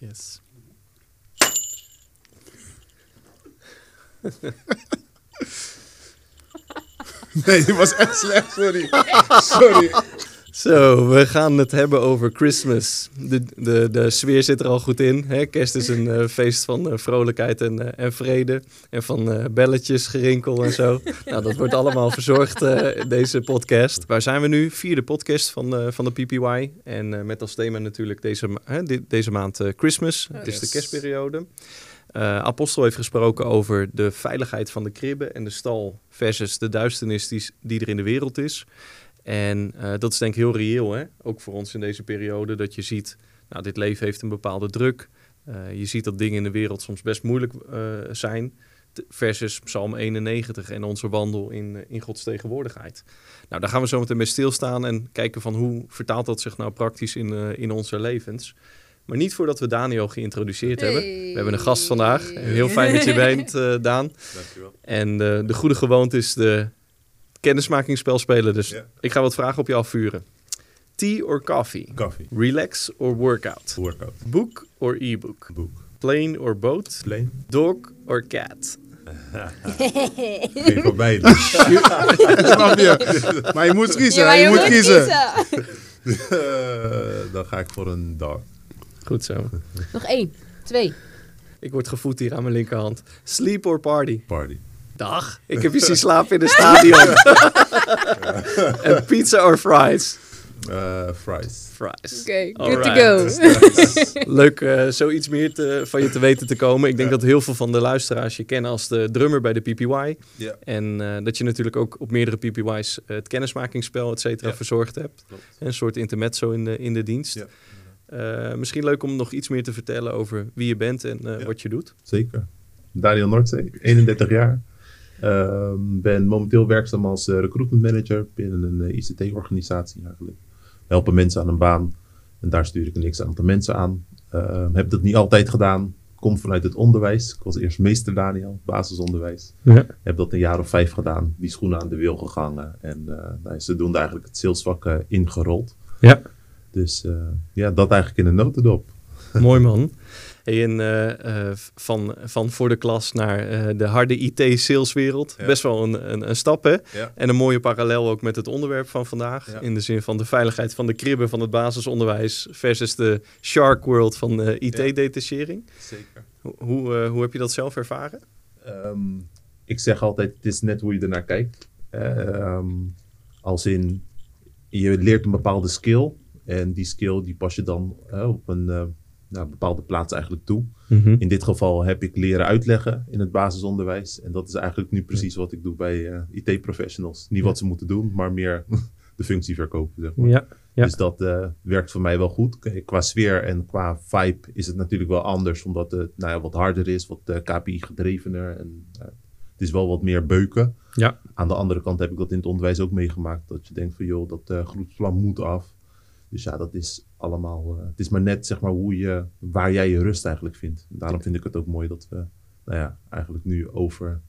Yes. Nee, die was echt sorry. Sorry. Zo, we gaan het hebben over Christmas. De, de, de sfeer zit er al goed in. Hè? Kerst is een eh, feest van eh, vrolijkheid en, eh, en vrede. En van belletjes, gerinkel en zo. nou, dat wordt allemaal verzorgd in deze podcast. Waar zijn we nu? Vierde podcast van, van de PPY. En met als thema natuurlijk deze, deze maand Christmas. Het is de kerstperiode. Apostel heeft gesproken over de veiligheid van de kribben en de stal versus de duisternis die, die er in de wereld is. En eh, dat is denk ik heel reëel, hè? ook voor ons in deze periode, dat je ziet, nou, dit leven heeft een bepaalde druk. Eh, je ziet dat dingen in de wereld soms best moeilijk eh, zijn, versus Psalm 91 en onze wandel in, in Gods tegenwoordigheid. Nou, daar gaan we zo meteen bij stilstaan en kijken van hoe vertaalt dat zich nou praktisch in, in onze levens. Maar niet voordat we Daniel geïntroduceerd hebben. We hebben een gast vandaag. Heel fijn dat je bent, Daan. Dankjewel. En de goede gewoonte is de kennismakingsspel spelen. Dus Ja. ik ga wat vragen op je afvuren. Tea or coffee? Koffie. Relax or workout? Workout. Book or e-book? Boek. Plane or boat? Plane. Dog or cat? Geen voor beide. Snap je? Maar je moet kiezen. Ja, je, moet kiezen. Eh, dan ga ik voor een dog. Goed zo. Nog één, twee. Ik word gevoed hier aan mijn linkerhand. Sleep or party? Party. Dag. Ik heb je zien slapen in de stadion. en pizza or fries? Eh, fries. Fries. Oké, good to go. Leuk uh, zoiets meer te, van je te weten te komen. Ik denk dat heel veel van de luisteraars je kennen als de drummer bij de PPY. Ja. En uh, dat je natuurlijk ook op meerdere PPY's het kennismakingsspel, et cetera, Ja. verzorgd hebt. Klopt. Een soort intermezzo in de, in de dienst. Ja. Uh, misschien leuk om nog iets meer te vertellen over wie je bent en uh, Ja. wat je doet. Zeker. Daniel Noordzee, 31 jaar. Ehm, ben momenteel werkzaam als eh, recruitment manager binnen een eh, ICT-organisatie eigenlijk. We helpen mensen aan een baan en daar stuur ik een x aantal mensen aan. Ehm, heb dat niet altijd gedaan. Kom vanuit het onderwijs. Ik was eerst meester Daniel, basisonderwijs. Ja. Heb dat een jaar of vijf gedaan. Die schoenen aan de wiel gegangen. En eh nou, ze doen eigenlijk het salesvak ingerold. Ja. Dus ja, dat eigenlijk in een notendop. Mooi man. En uh, uh, van, van voor de klas naar uh, de harde IT-saleswereld. Ja. Best wel een, een, een stap, hè? Ja. En een mooie parallel ook met het onderwerp van vandaag. Ja. In de zin van de veiligheid van de kribben van het basisonderwijs... versus de shark world van uh, IT-detachering. Zeker. Ho hoe, hoe heb je dat zelf ervaren? Um, ik zeg altijd, het is net hoe je ernaar kijkt. Um, als in, je leert een bepaalde skill. En die skill die pas je dan op een nou, bepaalde plaats eigenlijk toe. Mm -hmm. In dit geval heb ik leren uitleggen in het basisonderwijs. En dat is eigenlijk nu precies wat ik doe bij uh, IT-professionals. Niet wat ze moeten doen, maar meer de functie verkopen. Zeg maar. ja, ja. Dus dat uh, werkt voor mij wel goed. Qua sfeer en qua vibe is het natuurlijk wel anders. Omdat het nou ja, wat harder is, wat uh, KPI-gedrevener. En uh, het is wel wat meer beuken. Ja. Aan de andere kant heb ik dat in het onderwijs ook meegemaakt. Dat je denkt van joh, dat groepsplan moet af. Dus ja, dat is allemaal. Uh, het is maar net zeg maar hoe je, waar jij je rust eigenlijk vindt. En daarom vind ik het ook mooi dat we, nou ja, eigenlijk nu over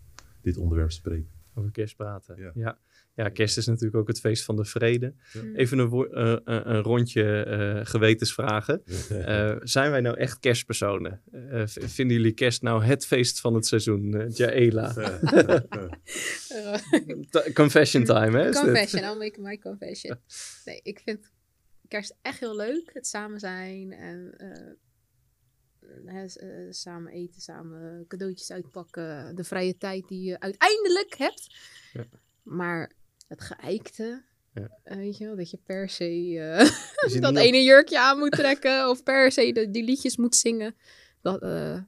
dit onderwerp spreken. Over kerst praten. Ja. ja. Ja, kerst is natuurlijk ook het feest van de vrede. Ja. Even een, uh, een rondje uh, gewetensvragen. Uh, zijn wij nou echt kerstpersonen? Uh, vinden jullie kerst nou het feest van het seizoen? Uh, Jaela. confession time, hè? Confession, I'll make my confession. Nee, ik vind kerst echt heel leuk. Het samen zijn en he, samen eten, samen cadeautjes uitpakken. De vrije tijd die je uiteindelijk hebt. Ja. Maar het geëikte, ja. uh, weet je wel, dat je per se uh, dat ene jurkje aan moet trekken of per se de, die liedjes moet zingen. Dat, uh,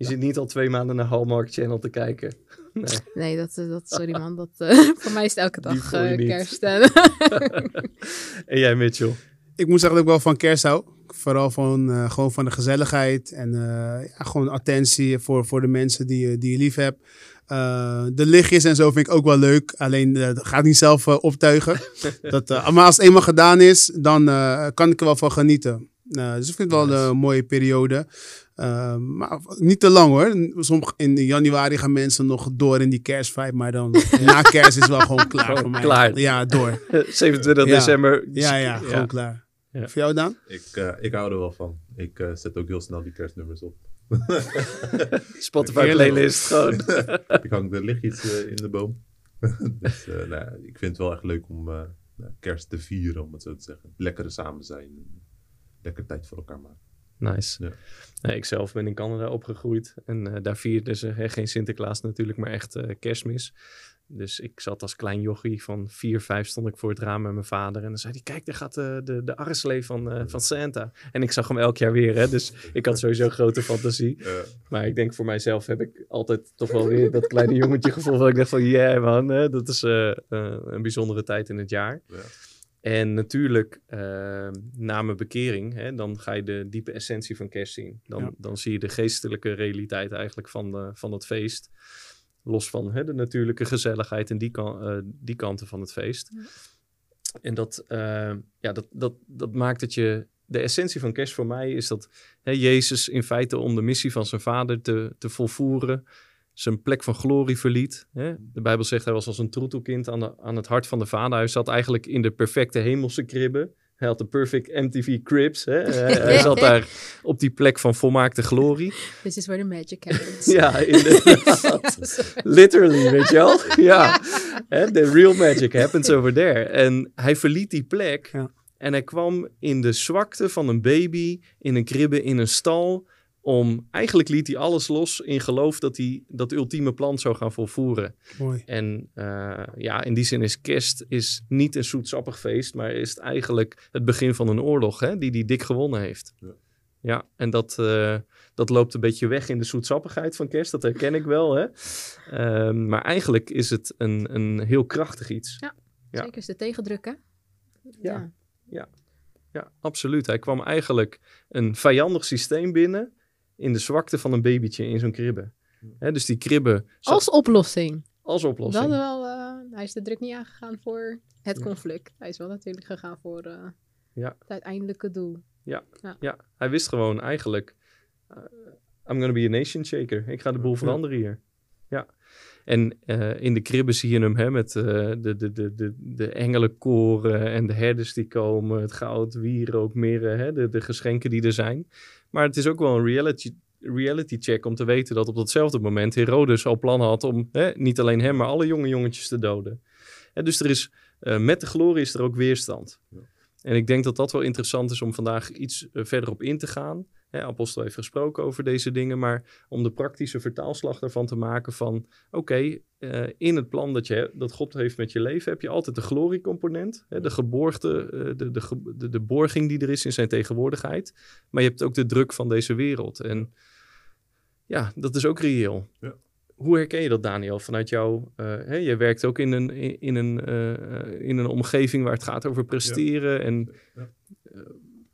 je zit niet al twee maanden naar Hallmark Channel te kijken. Nee, nee dat, dat, sorry man, dat, uh, voor mij is het elke dag kerst. en jij Mitchell? Ik moet zeggen dat ik wel van kerst hou. Vooral van, uh, gewoon van de gezelligheid en uh, ja, gewoon attentie voor, voor de mensen die, die je lief hebt. Uh, de lichtjes en zo vind ik ook wel leuk. Alleen uh, dat gaat niet zelf uh, optuigen. dat, maar als het eenmaal gedaan is, dan kan ik er wel van genieten. dus ik vind het wel een mooie periode. Maar niet te lang hoor. Soms in januari gaan mensen nog door in die kerstvibe. Maar dan na kerst is het wel gewoon klaar gewoon voor mij. Klaar. Ja, door. 27 ja. december. Ja, ja, gewoon klaar. Ja. Voor jou, Daan? Ik, eh, ik hou er wel van. Ik eh, zet ook heel snel die kerstnummers op. Spotify playlist gewoon. ik hang de lichtjes eh, in de boom. dus eh, nou, ik vind het wel echt leuk om eh, nou, kerst te vieren, om het zo te zeggen. Lekkere samen zijn. Lekker tijd voor elkaar maken. Nice. Ja. Nee, ik zelf ben in Canada opgegroeid. En eh, daar vierden ze hè, geen Sinterklaas natuurlijk, maar echt eh, kerstmis. Dus ik zat als klein jochie van vier, vijf stond ik voor het raam met mijn vader. En dan zei hij, kijk, daar gaat de, de, de arreslee van, eh, van Santa. En ik zag hem elk jaar weer, hè. Dus ik had sowieso grote fantasie. Eh, Maar ik denk voor mijzelf heb ik altijd toch wel weer dat kleine jongetje gevoel. Dat ik dacht van, yeah man, hè, dat is eh, eh, een bijzondere tijd in het jaar. ja. En natuurlijk, eh, na mijn bekering, hè, dan ga je de diepe essentie van kerst zien. Dan, Ja. dan zie je de geestelijke realiteit eigenlijk van, de, van het feest. Los van hè, de natuurlijke gezelligheid en die, kan, eh, die kanten van het feest. Ja. En dat, eh, ja, dat, dat, dat maakt dat je... De essentie van kerst voor mij is dat hè, Jezus in feite om de missie van zijn vader te, te volvoeren... zijn plek van glorie verliet. Hè? De Bijbel zegt hij was als een troetelkind aan, de, aan het hart van de vader. Hij zat eigenlijk in de perfecte hemelse kribben. Hij had de perfect MTV cribs. Hè? hij, zat daar op die plek van volmaakte glorie. This is where the magic happens. Ja, inderdaad. Literally, weet je wel? Ja, Hè, the real magic happens over there. En hij verliet die plek Ja. en hij kwam in de zwakte van een baby, in een kribbe, in een stal. Om, eigenlijk liet hij alles los in geloof dat hij dat ultieme plan zou gaan volvoeren. Mooi. En eh, ja, in die zin is kerst is niet een zoetsappig feest, maar is het eigenlijk het begin van een oorlog hè, die hij dik gewonnen heeft. Ja. Ja, en dat, eh, dat loopt een beetje weg in de zoetsappigheid van kerst, dat herken ik wel. Hè? Ehm, maar eigenlijk is het een, een heel krachtig iets. Ja. Zeker is de tegendruk, hè? Ja. Ja, absoluut. Hij kwam eigenlijk een vijandig systeem binnen in de zwakte van een babytje in zo'n kribbe. Hè, dus die kribbe zat Als oplossing. als oplossing. Dat wel, eh, hij is de druk niet aangegaan voor het Ja. conflict. Hij is wel natuurlijk gegaan voor eh, Ja. het uiteindelijke doel. Ja, hij wist gewoon eigenlijk, eh, I'm gonna be a nation shaker. Ik ga de boel Ja. veranderen hier. Ja. En eh, in de kribben zie je hem hè, met eh, de, de, de, de, de engelenkoren en de herders die komen, het goud, wierook, mirre, hè, de, de geschenken die er zijn. Maar het is ook wel een reality, reality check om te weten dat op datzelfde moment Herodes al plan had om hè, niet alleen hem, maar alle jonge jongetjes te doden. Hè, dus er is, eh, met de glorie is er ook weerstand. Ja. En ik denk dat dat wel interessant is om vandaag iets eh, verder op in te gaan. Hè, Apostel heeft gesproken over deze dingen, maar om de praktische vertaalslag daarvan te maken van... oké, eh, in het plan dat, je, dat God heeft met je leven heb je altijd de gloriecomponent. Hè, de geborgde, eh, de, de, de, de borging die er is in zijn tegenwoordigheid. Maar je hebt ook de druk van deze wereld. En ja, dat is ook reëel. Ja. Hoe herken je dat, Daniel, vanuit jou? eh hè, je werkt ook in een, in, een, in een omgeving waar het gaat over presteren. En Ja.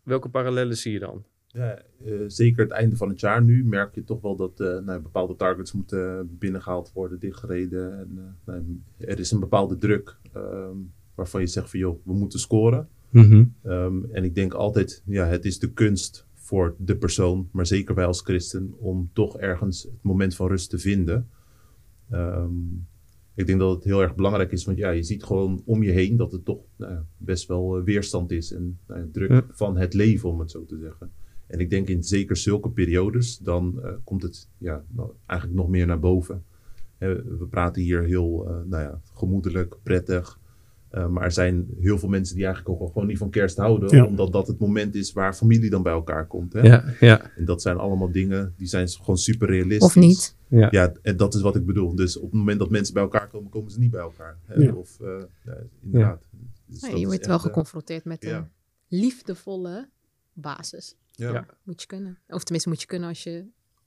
welke parallellen zie je dan? Ja, eh, zeker het einde van het jaar nu merk je toch wel dat eh, nou, bepaalde targets moeten binnengehaald worden, dichtgereden. En, eh, nou, er is een bepaalde druk ehm, waarvan je zegt van joh, we moeten scoren. Ehm, en ik denk altijd, ja, het is de kunst voor de persoon, maar zeker wij als christen, om toch ergens het moment van rust te vinden. Ehm, ik denk dat het heel erg belangrijk is, want ja, je ziet gewoon om je heen dat het toch nou best wel weerstand is en nou druk Ja. van het leven, om het zo te zeggen. En ik denk in zeker zulke periodes, dan eh, komt het ja, nou, eigenlijk nog meer naar boven. Hè, we praten hier heel eh, nou ja, gemoedelijk, prettig. Eh, maar er zijn heel veel mensen die eigenlijk ook al gewoon niet van kerst houden. Ja. Omdat dat het moment is waar familie dan bij elkaar komt. Hè? Ja, ja, En dat zijn allemaal dingen, die zijn gewoon super realistisch. Of niet. ja. Ja, en dat is wat ik bedoel. Dus op het moment dat mensen bij elkaar komen, komen ze niet bij elkaar. Hè? Ja. Of, eh, ja, inderdaad. Dus je wordt wel echt, geconfronteerd met ja. een liefdevolle basis. Ja. Ja. Moet je kunnen. Of tenminste moet je kunnen als je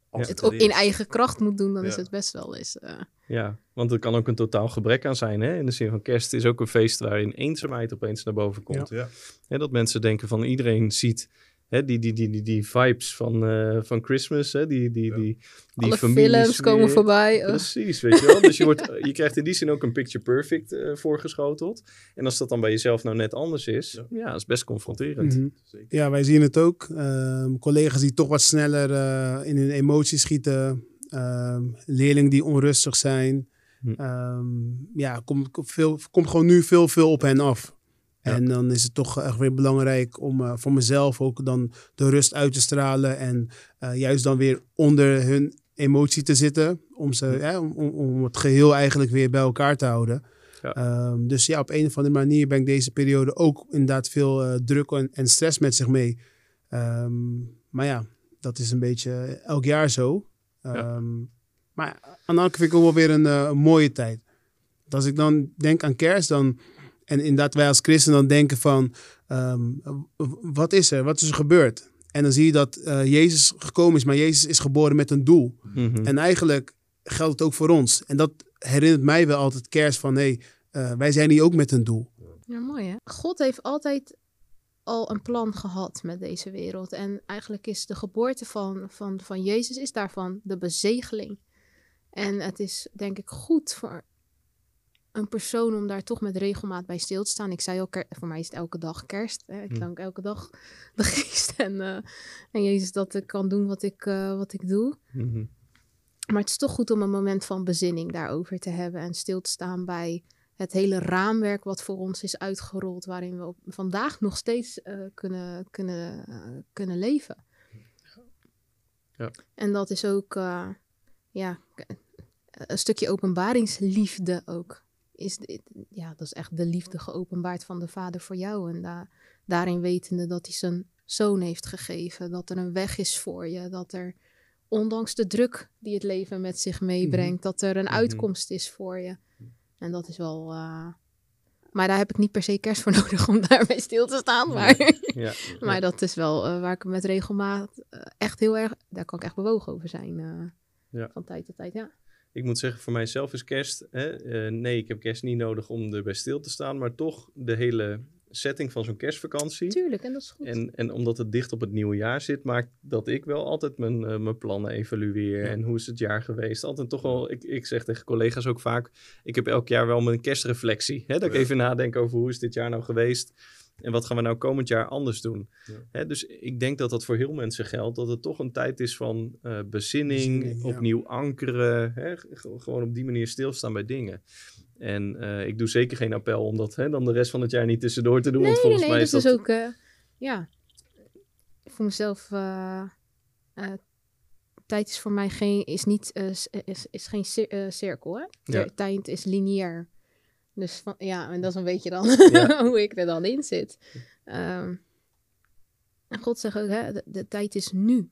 Als het op, in eigen kracht moet doen, dan is het best wel eens. eh, Ja, want er kan ook een totaal gebrek aan zijn. Hè? In de zin van kerst is ook een feest waarin eenzaamheid opeens naar boven komt. Ja. Hè, dat mensen denken van iedereen ziet hè, die, die, die, die, die vibes van, eh, van Christmas. Hè? Die, die, Ja. die, die alle films komen voorbij. eh. Precies, weet je wel. Dus je, wordt, je krijgt in die zin ook een picture perfect eh, voorgeschoteld. En als dat dan bij jezelf nou net anders is, ja, Ja. dat is best confronterend. Mhm. Zeker. Ja, wij zien het ook. Ehm, collega's die toch wat sneller eh, in hun emoties schieten. Ehm, leerlingen die onrustig zijn. Hm. Ehm, ja, komt, veel, komt gewoon nu veel, veel op hen af. En dan is het toch echt weer belangrijk om eh, voor mezelf ook dan de rust uit te stralen. En eh, juist dan weer onder hun emotie te zitten. Om, ze, ja, om, om, om het geheel eigenlijk weer bij elkaar te houden. Ja. Ehm, dus ja, op een of andere manier brengt deze periode ook inderdaad veel eh, druk en, en stress met zich mee. Ehm, maar ja, dat is een beetje elk jaar zo. Ehm, Maar aan de andere kant vind ik ook wel weer een, een mooie tijd. Want Als ik dan denk aan kerst, dan, en inderdaad wij als christen dan denken van, ehm, wat is er? Wat is er gebeurd? En dan zie je dat eh, Jezus gekomen is, maar Jezus is geboren met een doel. Mhm. En eigenlijk geldt het ook voor ons. En dat herinnert mij wel altijd kerst van, hé, hey, wij zijn hier ook met een doel. Ja, mooi hè. God heeft altijd al een plan gehad met deze wereld. En eigenlijk is de geboorte van, van, van Jezus is daarvan de bezegeling. En het is denk ik goed voor een persoon om daar toch met regelmaat bij stil te staan. Ik zei al, voor mij is het elke dag kerst. Hè? Ik Hm. dank elke dag de geest en, eh, en Jezus dat ik kan doen wat ik, eh, wat ik doe. Mhm. Maar het is toch goed om een moment van bezinning daarover te hebben en stil te staan bij het hele raamwerk wat voor ons is uitgerold, waarin we op, vandaag nog steeds eh, kunnen, kunnen, kunnen leven. Ja. En dat is ook ja, een stukje openbaringsliefde ook. Is, dit- ja, dat is echt de liefde geopenbaard van de Vader voor jou. En da daarin wetende dat hij zijn zoon heeft gegeven, dat er een weg is voor je, dat er ondanks de druk die het leven met zich meebrengt, dat er een Mhm. uitkomst is voor je. En dat is wel. eh, Maar daar heb ik niet per se kerst voor nodig om daarbij stil te staan. Maar, Ja. maar dat is wel eh, waar ik met regelmaat eh, echt heel erg. Daar kan ik echt bewogen over zijn. Ja. Van tijd tot tijd, ja. Ik moet zeggen, voor mijzelf is kerst. Hè, eh, nee, ik heb kerst niet nodig om erbij stil te staan. Maar toch de hele setting van zo'n kerstvakantie. Tuurlijk, en dat is goed. En, en omdat het dicht op het nieuwe jaar zit, maakt dat ik wel altijd mijn, eh, mijn plannen evalueer. En hoe is het jaar geweest? Altijd toch wel, ik, ik zeg tegen collega's ook vaak, ik heb elk jaar wel mijn kerstreflectie. Hè, dat ik even nadenk over hoe is dit jaar nou geweest? En wat gaan we nou komend jaar anders doen? Ja. Hè, dus ik denk dat dat voor heel mensen geldt. Dat het toch een tijd is van eh, bezinning, Bezinning, ja. opnieuw ankeren. Hè, gewoon op die manier stilstaan bij dingen. En eh, ik doe zeker geen appel om dat hè, dan de rest van het jaar niet tussendoor te doen. nee, want nee, volgens nee, mij dat is ook. eh, ja, voor mezelf. eh, eh, tijd is voor mij geen. Is, niet, eh, is, is geen cir- eh, cirkel, hè? Ja. Tijd is lineair. Dus van, ja, en dat is een beetje dan Ja. hoe ik er dan in zit. Ehm, en God zegt ook, hè, de, de tijd is nu.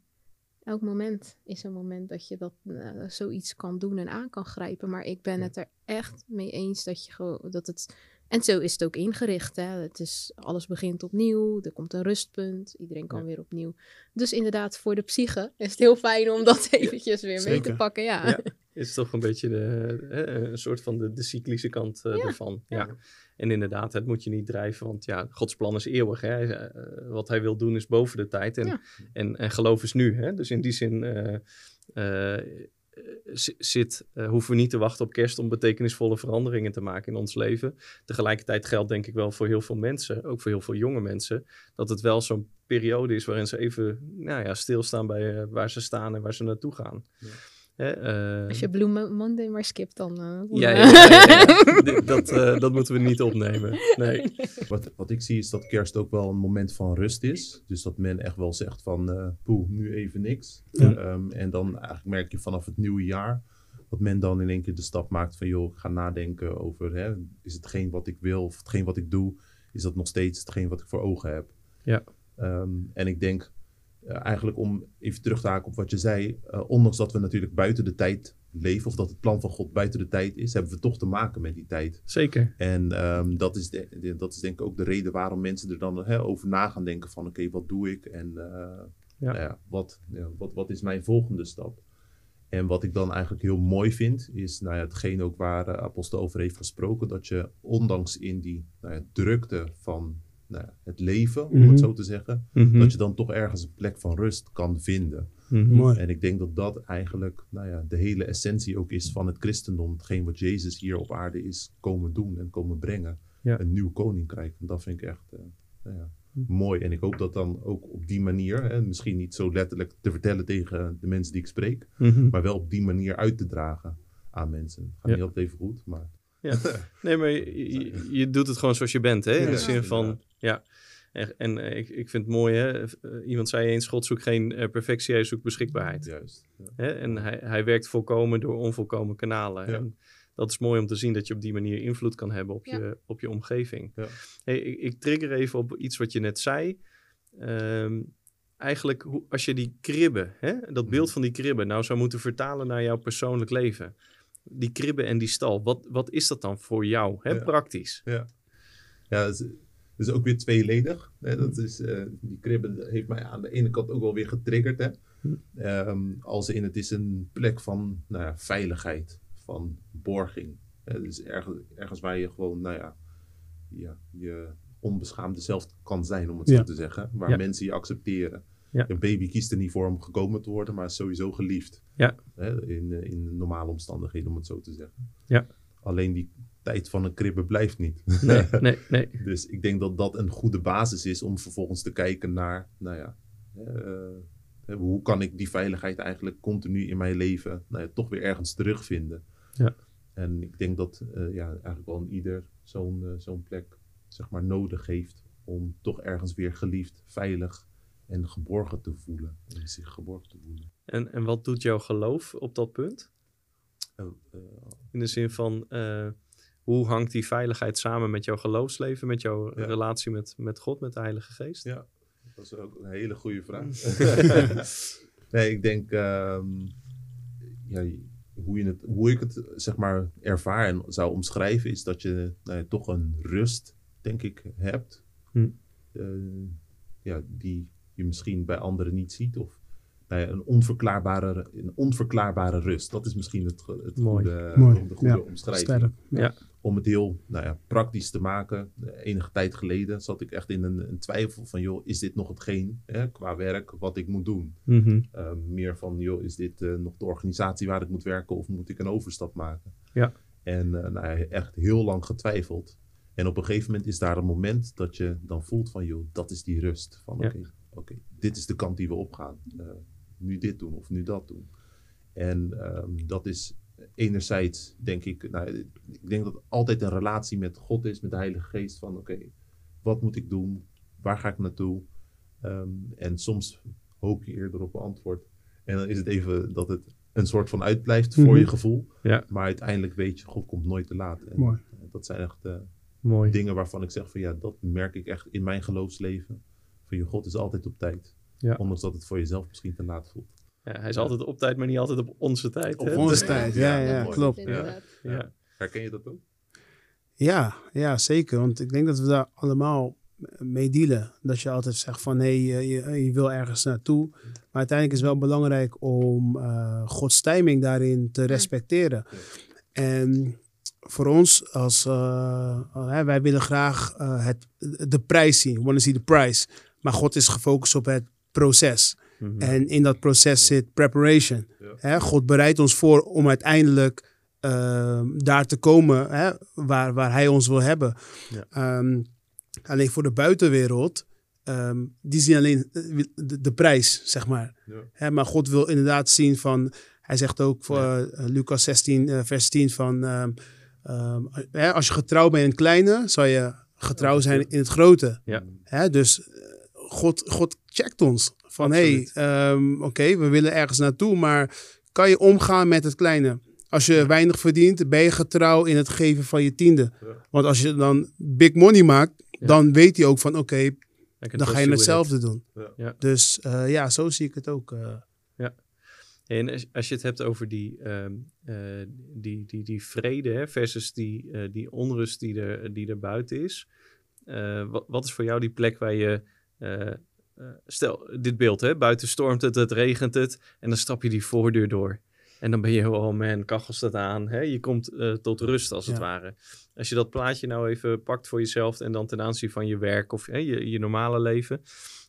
Elk moment is een moment dat je dat, eh, zoiets kan doen en aan kan grijpen. Maar ik ben Ja. het er echt mee eens dat je gewoon dat het. En zo is het ook ingericht. Hè? Het is, alles begint opnieuw. Er komt een rustpunt. Iedereen kan Ja. weer opnieuw. Dus inderdaad, voor de psyche is het heel fijn om dat eventjes weer mee te pakken. Ja. Ja. Is toch een beetje de, hè, een soort van de, de cyclische kant eh, Ja, ervan. Ja. ja. En inderdaad, het moet je niet drijven, want ja, Gods plan is eeuwig. Hè? Eh, wat hij wil doen is boven de tijd. En, Ja. en, en geloof is nu. Hè? Dus in die zin eh, eh, zi- zit, eh, hoeven we niet te wachten op kerst om betekenisvolle veranderingen te maken in ons leven. Tegelijkertijd geldt denk ik wel voor heel veel mensen, ook voor heel veel jonge mensen, dat het wel zo'n periode is waarin ze even nou ja, stilstaan bij eh, waar ze staan en waar ze naartoe gaan. Ja. Hè, eh, Als je Blue Mo- Monday maar skipt, dan... eh, ja, ja, ja, ja. Dit- dat, eh, dat moeten we niet opnemen. Nee. Wat, wat ik zie is dat kerst ook wel een moment van rust is. Dus dat men echt wel zegt van, eh poeh, nu even niks. Ja. Ehm, en dan eigenlijk merk je vanaf het nieuwe jaar dat men dan in één keer de stap maakt van, joh, ik ga nadenken over, hè, is hetgeen wat ik wil of hetgeen wat ik doe, is dat nog steeds hetgeen wat ik voor ogen heb. Ja. Ehm, en ik denk eh, eigenlijk om even terug te haken op wat je zei, eh, ondanks dat we natuurlijk buiten de tijd leven, of dat het plan van God buiten de tijd is, hebben we toch te maken met die tijd. Zeker. En ehm, dat, is de, de- dat is denk ik ook de reden waarom mensen er dan hè, over na gaan denken van oké, wat doe ik en eh, Ja. nou ja, wat, ja, wat, wat is mijn volgende stap? En wat ik dan eigenlijk heel mooi vind, is nou ja, hetgeen ook waar Apostel over heeft gesproken, dat je ondanks in die nou ja, drukte van nou ja, het leven, om Mhm. het zo te zeggen, Mhm. dat je dan toch ergens een plek van rust kan vinden. Mhm. En ik denk dat dat eigenlijk nou ja, de hele essentie ook is van het christendom. Hetgeen wat Jezus hier op aarde is komen doen en komen brengen. Ja. Een nieuw koninkrijk. En dat vind ik echt eh, nou ja, mooi. En ik hoop dat dan ook op die manier, hè, misschien niet zo letterlijk te vertellen tegen de mensen die ik spreek, Mhm. maar wel op die manier uit te dragen aan mensen. Het gaat Ja. niet altijd even goed, maar ja. Nee, maar je, je- je doet het gewoon zoals je bent, hè? In Ja, de zin van. Ja. En, en eh, ik, ik vind het mooi, hè? Eh, Iemand zei eens, God zoekt geen eh, perfectie, hij zoekt beschikbaarheid. Juist. Ja. Hè? En hij, hij werkt volkomen door onvolkomen kanalen. Ja. En dat is mooi om te zien dat je op die manier invloed kan hebben op, Ja. je, op je omgeving. Ja. Hey, ik, ik trigger even op iets wat je net zei. Ehm, eigenlijk, hoe, als je die kribben, hè, dat Mhm. beeld van die kribben, nou zou moeten vertalen naar jouw persoonlijk leven. Die kribben en die stal, wat, wat is dat dan voor jou, hè, Ja. praktisch? Ja, ja is ook weer tweeledig. Hè? Dat is, eh, die kribben heeft mij aan de ene kant ook wel weer getriggerd. Hè? Hm. Ehm, als in het is een plek van nou ja, veiligheid, van borging. Hè? Dus ergens, ergens waar je gewoon, nou ja, ja, je onbeschaamde zelf kan zijn, om het Ja. zo te zeggen. Waar Ja. mensen je accepteren. Een baby kiest er niet voor om gekomen te worden, maar is sowieso geliefd. Ja. Hè? In, in normale omstandigheden, om het zo te zeggen. Ja. Alleen die tijd van een kribbe blijft niet. Nee, nee, nee. Dus ik denk dat dat een goede basis is om vervolgens te kijken naar, nou ja, eh, hoe kan ik die veiligheid eigenlijk continu in mijn leven nou ja, toch weer ergens terugvinden. Ja. En ik denk dat eh, ja, eigenlijk wel een ieder zo'n eh, zo'n plek zeg maar, nodig heeft om toch ergens weer geliefd, veilig en geborgen te voelen. Om zich geborgen te voelen. En, en wat doet jouw geloof op dat punt? Oh, eh, In de zin van, eh, hoe hangt die veiligheid samen met jouw geloofsleven, met jouw Ja. relatie met, met God, met de Heilige Geest? Ja, dat is ook een hele goede vraag. nee, ik denk, ehm, ja, hoe, je het, hoe ik het zeg maar ervaar en zou omschrijven, is dat je nou ja, toch een rust, denk ik, hebt. Hm. Eh, ja, die je misschien bij anderen niet ziet. Of nou ja, een, onverklaarbare, een onverklaarbare rust. Dat is misschien het, het Mooi. goede, Mooi, de goede ja. omschrijving. Ja. Om het heel nou ja, praktisch te maken. eh, Enige tijd geleden zat ik echt in een, een twijfel van, joh, is dit nog hetgeen hè, qua werk wat ik moet doen? Mhm. Eh, meer van, joh, is dit eh, nog de organisatie waar ik moet werken of moet ik een overstap maken? Ja. En eh, nou, ja, echt heel lang getwijfeld. En op een gegeven moment is daar een moment dat je dan voelt van, joh, dat is die rust. Van, Ja. oké, oké, dit is de kant die we opgaan. Nu dit doen of nu dat doen. En ehm, dat is enerzijds, denk ik, nou, ik denk dat het altijd een relatie met God is, met de Heilige Geest. Van oké, wat moet ik doen? Waar ga ik naartoe? Ehm, en soms hoop je eerder op een antwoord. En dan is het even dat het een soort van uitblijft voor Mhm. je gevoel. Ja. Maar uiteindelijk weet je, God komt nooit te laat. En, Mooi. dat zijn echt Mooi. dingen waarvan ik zeg van ja, dat merk ik echt in mijn geloofsleven. Van je God is altijd op tijd. Ja. Ondanks dat het voor jezelf misschien te laat voelt. Ja, hij is altijd op tijd, maar niet altijd op onze tijd. Op hè? onze Dus- tijd, ja, ja, klopt. Ja. Herken je dat ook? Ja, ja, zeker. Want ik denk dat we daar allemaal mee dealen. Dat je altijd zegt van, hé, hey, je, je wil ergens naartoe. Maar uiteindelijk is het wel belangrijk om eh, Gods timing daarin te respecteren. En voor ons, als, eh, eh, wij willen graag eh, het, de prijs zien. We want to see the price. Maar God is gefocust op het proces. Mhm. En in dat proces zit preparation. Ja. Hè, God bereidt ons voor om uiteindelijk ehm, daar te komen hè, waar, waar Hij ons wil hebben. Ja. Ehm, alleen voor de buitenwereld, ehm, die zien alleen eh, de, de prijs, zeg maar. Ja. Hè, maar God wil inderdaad zien van, Hij zegt ook voor eh, Lucas 16, eh, vers 10 van, hè, als je getrouw bent in het kleine, zal je getrouw zijn in het grote. Ja. Hè, dus God, God checkt ons. Van hé, hey, ehm, oké, we willen ergens naartoe, maar kan je omgaan met het kleine? Als je weinig verdient, ben je getrouw in het geven van je tiende. Ja. Want als je dan big money maakt, Ja. dan weet hij ook van oké, dan ga je hetzelfde doen. Ja. Ja. Dus eh, ja, zo zie ik het ook. eh. En als, als je het hebt over die, ehm, eh, die, die, die vrede hè, versus die, eh, die onrust die er, die er buiten is. eh, wat, wat is voor jou die plek waar je. Eh, eh, stel, dit beeld, hè, buiten stormt het, het regent het. En dan stap je die voordeur door. En dan ben je, oh man, kachel staat aan. Hè? Je komt eh, tot rust als het ware. Als je dat plaatje nou even pakt voor jezelf en dan ten aanzien van je werk of hè, je, je normale leven.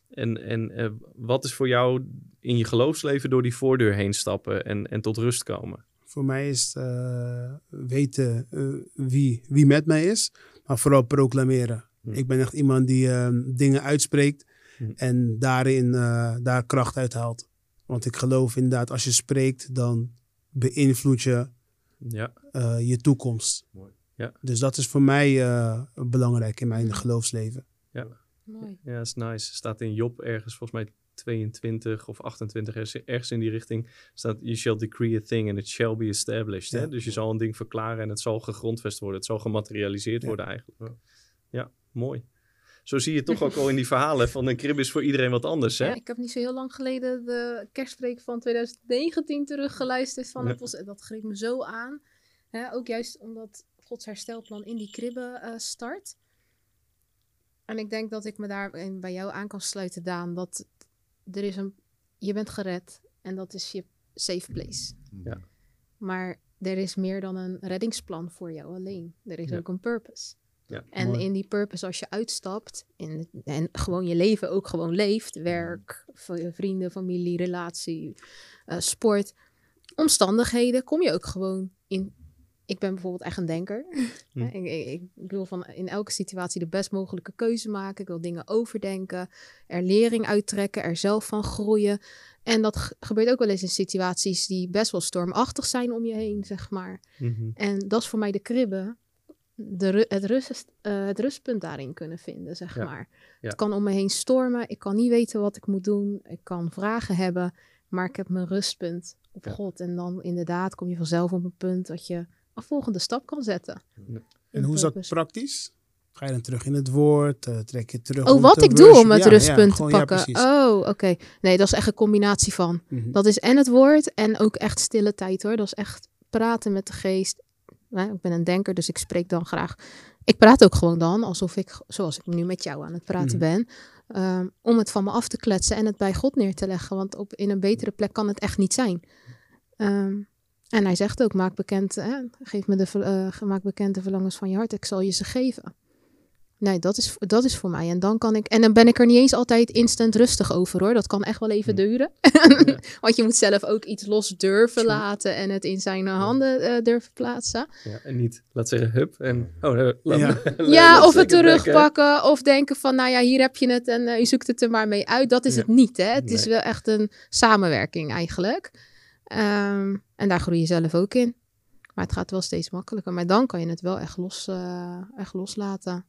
En, en wat is voor jou in je geloofsleven door die voordeur heen stappen en, en tot rust komen? Voor mij is het weten wie, wie met mij is, maar vooral proclameren. Hm. Ik ben echt iemand die ehm, dingen uitspreekt Hm. en daarin eh, daar kracht uit haalt. Want ik geloof inderdaad, als je spreekt, dan beïnvloed je Ja, eh, je toekomst. Mooi. Ja. Dus dat is voor mij eh, belangrijk in mijn geloofsleven. Mooi. Ja, dat is nice. Staat in Job ergens, volgens mij 22 of 28, ergens- ergens in die richting, staat You shall decree a thing and it shall be established. Ja. Hè? Dus je zal een ding verklaren en het zal gegrondvest worden. Het zal gematerialiseerd Ja. worden eigenlijk. Ja, mooi. Zo zie je toch ook al in die verhalen van een krib is voor iedereen wat anders. Hè? Ja, ik heb niet zo heel lang geleden de kerstpreek van 2019 teruggeluisterd van Ja. was, dat greep me zo aan. Hè, ook juist omdat Gods herstelplan in die kribben eh, start. En ik denk dat ik me daar bij jou aan kan sluiten, Daan. Dat er is een, je bent gered en dat is je safe place. Ja. Maar er is meer dan een reddingsplan voor jou alleen. Er is Ja. ook een purpose. Ja, En mooi. in die purpose, als je uitstapt in, en gewoon je leven ook gewoon leeft, werk, v- vrienden, familie, relatie, eh, sport, omstandigheden, kom je ook gewoon in. Ik ben bijvoorbeeld echt een denker. Hm. ik, ik, ik wil van in elke situatie de best mogelijke keuze maken. Ik wil dingen overdenken, er lering uittrekken, er zelf van groeien. En dat ge- gebeurt ook wel eens in situaties die best wel stormachtig zijn om je heen, zeg maar. Mhm. En dat is voor mij de kribbe. De, het, rust, eh, het rustpunt daarin kunnen vinden, zeg Ja. maar. Ja. Het kan om me heen stormen. Ik kan niet weten wat ik moet doen. Ik kan vragen hebben. Maar ik heb mijn rustpunt op Ja. God. En dan inderdaad kom je vanzelf op een punt dat je een volgende stap kan zetten. En hoe is dat praktisch? Ga je dan terug in het woord? eh, trek je terug Oh, wat ik doe om het Ja, rustpunt ja, te gewoon, pakken. oh, oké. Nee, dat is echt een combinatie van. Mhm. Dat is en het woord en ook echt stille tijd hoor. Dat is echt praten met de geest. Ik ben een denker, dus ik spreek dan graag. Ik praat ook gewoon dan, alsof ik, zoals ik nu met jou aan het praten Mhm. ben. ehm, om het van me af te kletsen en het bij God neer te leggen. Want op, in een betere plek kan het echt niet zijn. Ehm, en hij zegt ook, maak bekend, hè, geef me de, eh, maak bekend de verlangens van je hart. Ik zal je ze geven. Nee, dat is, dat is voor mij. En dan kan ik. En dan ben ik er niet eens altijd instant rustig over hoor. Dat kan echt wel even Hm. duren. Want je moet zelf ook iets los durven laten en het in zijn handen eh, durven plaatsen. Ja, en niet, laat zeggen, hup. En, oh, laat Ja. Ja, of het terugpakken. Of denken van, nou ja, hier heb je het en eh, je zoekt het er maar mee uit. Dat is Ja. het niet, hè. Het is wel echt een samenwerking eigenlijk. Ehm, en daar groei je zelf ook in. Maar het gaat wel steeds makkelijker. Maar dan kan je het wel echt, los, eh, echt loslaten.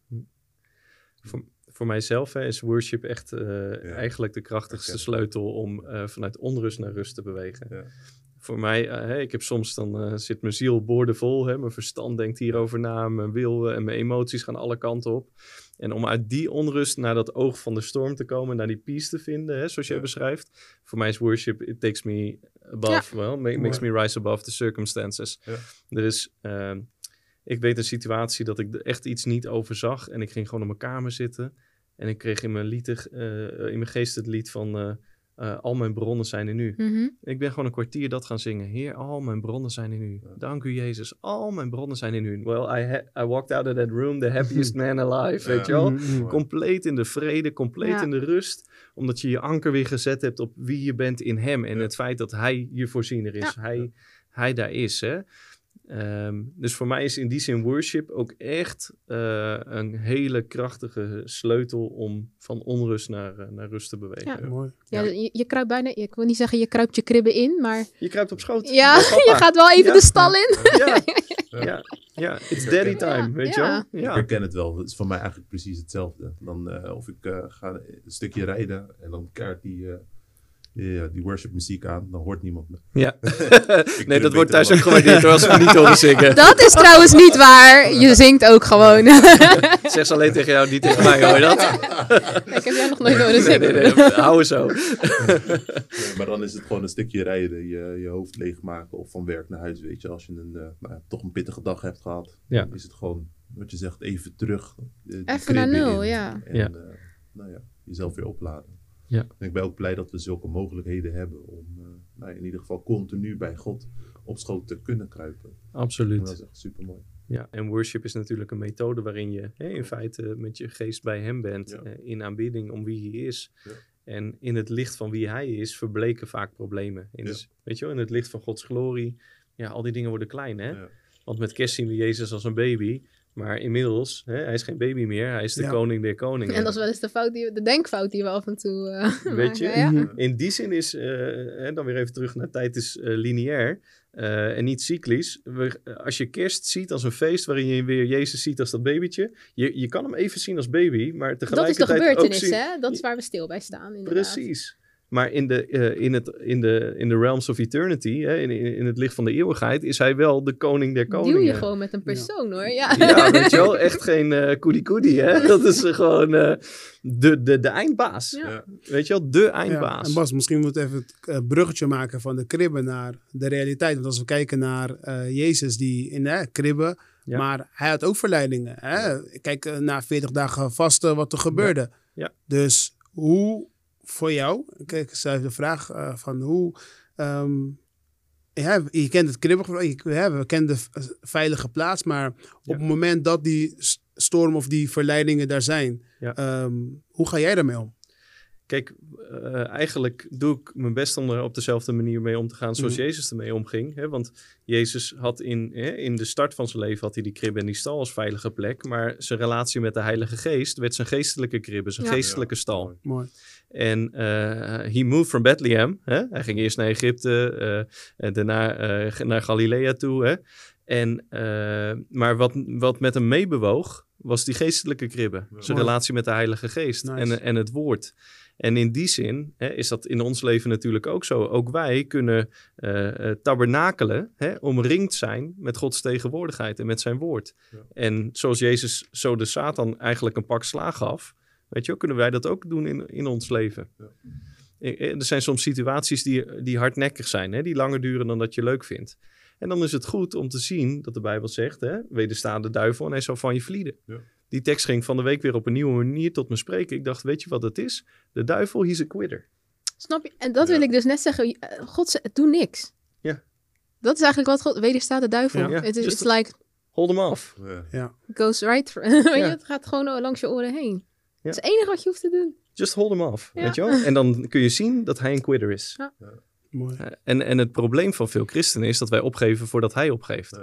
Voor, voor mijzelf hè, is worship echt eh, eigenlijk de krachtigste sleutel om eh, vanuit onrust naar rust te bewegen. Ja. Voor mij, eh, hè, ik heb soms dan eh, zit mijn ziel boordevol, hè, mijn verstand denkt hierover na, mijn wil en mijn emoties gaan alle kanten op. En om uit die onrust naar dat oog van de storm te komen, naar die peace te vinden, hè, zoals jij Ja. beschrijft. Voor mij is worship, it takes me above, well, ma- makes me rise above the circumstances. Ja. Er is, ehm, ik weet een situatie dat ik er echt iets niet overzag en ik ging gewoon op mijn kamer zitten. En ik kreeg in mijn, lied, eh, in mijn geest het lied van eh, eh, Al mijn bronnen zijn in u. Mhm. Ik ben gewoon een kwartier dat gaan zingen. Heer, al mijn bronnen zijn in u. Dank u, Jezus. Al mijn bronnen zijn in u. Well, I, ha- I walked out of that room the happiest man alive, weet je wel? Mhm, mhm. Compleet in de vrede, compleet Ja. in de rust. Omdat je je anker weer gezet hebt op wie je bent in hem. En Ja. het feit dat hij je voorziener is. Hij, hij daar is, hè. Ehm, dus voor mij is in die zin worship ook echt eh, een hele krachtige sleutel om van onrust naar, eh, naar rust te bewegen. Ja. Mooi. Ja, Ja. Je, je kruipt bijna, ik wil niet zeggen je kruipt je kribben in, maar Je kruipt op schoot. ja, je gaat wel even Ja. de stal in. Ja, ja, ja. It's daddy time, weet je Ja. wel? Ik herken het wel. Het is voor mij eigenlijk precies hetzelfde. Dan, eh, of ik eh, ga een stukje rijden en dan kaart die, eh die, worship muziek aan. Dan hoort niemand me. ja. Nee, dat wordt thuis ook gewaardeerd als we niet horen zingen. Dat is trouwens niet waar. Je zingt ook gewoon. Zeg ze alleen tegen jou, niet tegen mij, hoor je dat? ik heb jij nog nooit horen Nee, zingen. nee, nee, hou eens zo. Nee, maar dan is het gewoon een stukje rijden, je, je hoofd leegmaken of van werk naar huis. Weet je, als je een, eh, nou, ja, toch een pittige dag hebt gehad, Ja. dan is het gewoon, wat je zegt, even terug. eh, Even naar nul, in ja. En Ja. eh, nou ja, jezelf weer opladen. Ja. En ik ben ook blij dat we zulke mogelijkheden hebben om eh, nou, in ieder geval continu bij God op schoot te kunnen kruipen. En dat Absoluut. is echt super mooi. Ja, en worship is natuurlijk een methode waarin je in feite met je geest bij hem bent. Ja. eh, in aanbidding om wie hij is. Ja. En in het licht van wie hij is, verbleken vaak problemen. In Ja. de- weet je wel, in het licht van Gods glorie. Ja, al die dingen worden klein, hè? Want met kerst zien we Jezus als een baby. Maar inmiddels, hè, hij is geen baby meer. Hij is de Ja. koning der koningen. En dat is wel eens de, fout die, de denkfout die we af en toe eh, Weet je? Ja. Mhm. In die zin is, eh, hè, dan weer even terug naar tijd is eh, lineair. eh, en niet cyclisch. We, als je kerst ziet als een feest waarin je weer Jezus ziet als dat babytje. Je, je kan hem even zien als baby, maar Dat is de tegelijkertijd ook gebeurtenis, zien... hè? Dat is waar we stil bij staan, inderdaad. Precies. Maar in de, eh, in, het, in, de, in de realms of eternity, hè, in, in in het licht van de eeuwigheid, is hij wel de koning der koningen. je gewoon met een persoon, hoor. Ja. Ja, weet je wel, echt geen eh koedie koedie, hè. Dat is gewoon eh, de, de, de eindbaas. Ja. Weet je wel, de Ja, eindbaas. en Bas, misschien moet even het eh, bruggetje maken van de kribben naar de realiteit. Want als we kijken naar eh, Jezus die in de kribben, Ja. maar hij had ook verleidingen. Hè? Kijk na 40 dagen vasten wat er gebeurde. Ja. Dus hoe voor jou, kijk, ik stel even de vraag eh, van hoe... ehm, ja, je kent het kribben, je- ja, we kennen de v- veilige plaats, maar op Ja. het moment dat die storm of die verleidingen daar zijn, Ja. ehm, hoe ga jij daarmee om? Kijk, eh, eigenlijk doe ik mijn best om er op dezelfde manier mee om te gaan zoals Mhm. Jezus ermee omging. Hè? Want Jezus had in, hè, in de start van zijn leven had hij die krib en die stal als veilige plek. Maar zijn relatie met de Heilige Geest werd zijn geestelijke kribbe, zijn Ja. geestelijke stal. Mooi. Mooi. En eh he moved from Bethlehem. Hè? Hij ging eerst naar Egypte, eh, en daarna eh, naar Galilea toe. Hè? En, maar wat, wat met hem meebewoog, was die geestelijke kribbe. Ja. Zijn relatie met de Heilige Geest Nice. en, en het woord. En in die zin hè, is dat in ons leven natuurlijk ook zo. Ook wij kunnen eh, tabernakelen, hè, omringd zijn met Gods tegenwoordigheid en met zijn woord. Ja. En zoals Jezus zo de Satan eigenlijk een pak slaag gaf, weet je kunnen wij dat ook doen in, in ons leven. Ja. Eh, eh, Er zijn soms situaties die, die hardnekkig zijn, hè, die langer duren dan dat je leuk vindt. En dan is het goed om te zien dat de Bijbel zegt, hè, wedersta de duivel en hij zal van je vlieden. Ja. Die tekst ging van de week weer op een nieuwe manier tot me spreken. Ik dacht, weet je wat het is? De duivel, he's a quitter. Snap je? En dat Ja. wil ik dus net zeggen. eh, God doe niks. Ja. Dat is eigenlijk wat God... Wederstaat de duivel. Ja, Het is it's like, Hold hem af. Ja. goes right... Weet je, Ja. het gaat gewoon langs je oren heen. Ja. Dat is het enige wat je hoeft te doen. Just hold hem af, Ja. weet je wel? En dan kun je zien dat hij een quitter is. Mooi. Eh, En, en het probleem van veel christenen is dat wij opgeven voordat hij opgeeft.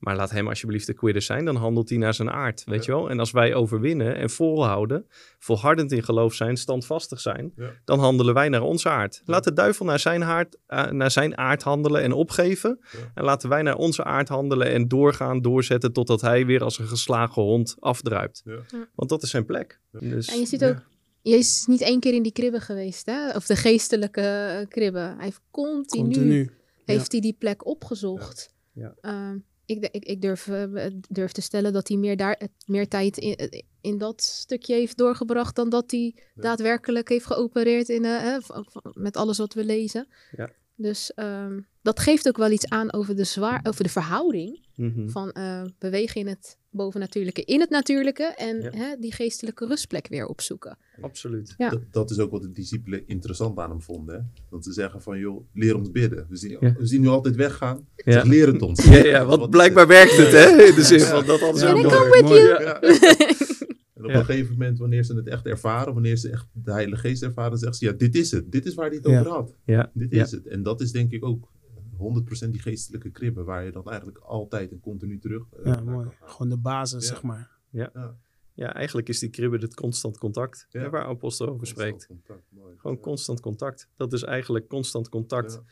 Maar laat hem alsjeblieft de quitter zijn, dan handelt hij naar zijn aard, weet Ja. je wel? En als wij overwinnen en volhouden, volhardend in geloof zijn, standvastig zijn, Ja. dan handelen wij naar onze aard. Laat de duivel naar zijn, aard, eh, naar zijn aard handelen en opgeven. Ja. En laten wij naar onze aard handelen en doorgaan, doorzetten, totdat hij weer als een geslagen hond afdruipt. Ja. Ja. Want dat is zijn plek. Dus, En je ziet ja. ook... Jezus is niet één keer in die kribben geweest, hè? Of de geestelijke eh, kribben. Hij heeft continu, Continu. heeft hij die plek opgezocht. Ja. Ehm, ik, ik, ik durf, eh, durf te stellen dat hij meer, daar, eh, meer tijd in, in dat stukje heeft doorgebracht dan dat hij Ja. daadwerkelijk heeft geopereerd in, eh, eh, met alles wat we lezen. Ja. Dus ehm, dat geeft ook wel iets aan over de, zwaar, over de verhouding Mhm. van eh, bewegen in het bovennatuurlijke, in het natuurlijke en Ja. hè, die geestelijke rustplek weer opzoeken. Absoluut. Ja. Dat, dat is ook wat de discipelen interessant aan hem vonden. Hè? Dat ze zeggen van, joh, leer ons bidden. We zien, Ja. we zien nu altijd weggaan. Ja. Zeg, leer het ons. Ja, ja, Wat want blijkbaar werkt het, hè? In de zin Ja. van dat hadden ze Ja, ook mooi, En op Ja. een gegeven moment, wanneer ze het echt ervaren, wanneer ze echt de Heilige Geest ervaren, zeggen ze, ja, dit is het. Dit is waar hij het Ja. over had. Ja, Dit ja. is het. En dat is denk ik ook 100% die geestelijke kribben, waar je dan eigenlijk altijd en continu terug eh, Ja, mooi. Gewoon de basis, Ja. zeg maar. Ja, eigenlijk is die kribbe het constant contact Ja. hè, waar apostel over spreekt. Constant contact, mooi. Gewoon Ja. constant contact. Dat is eigenlijk constant contact Ja.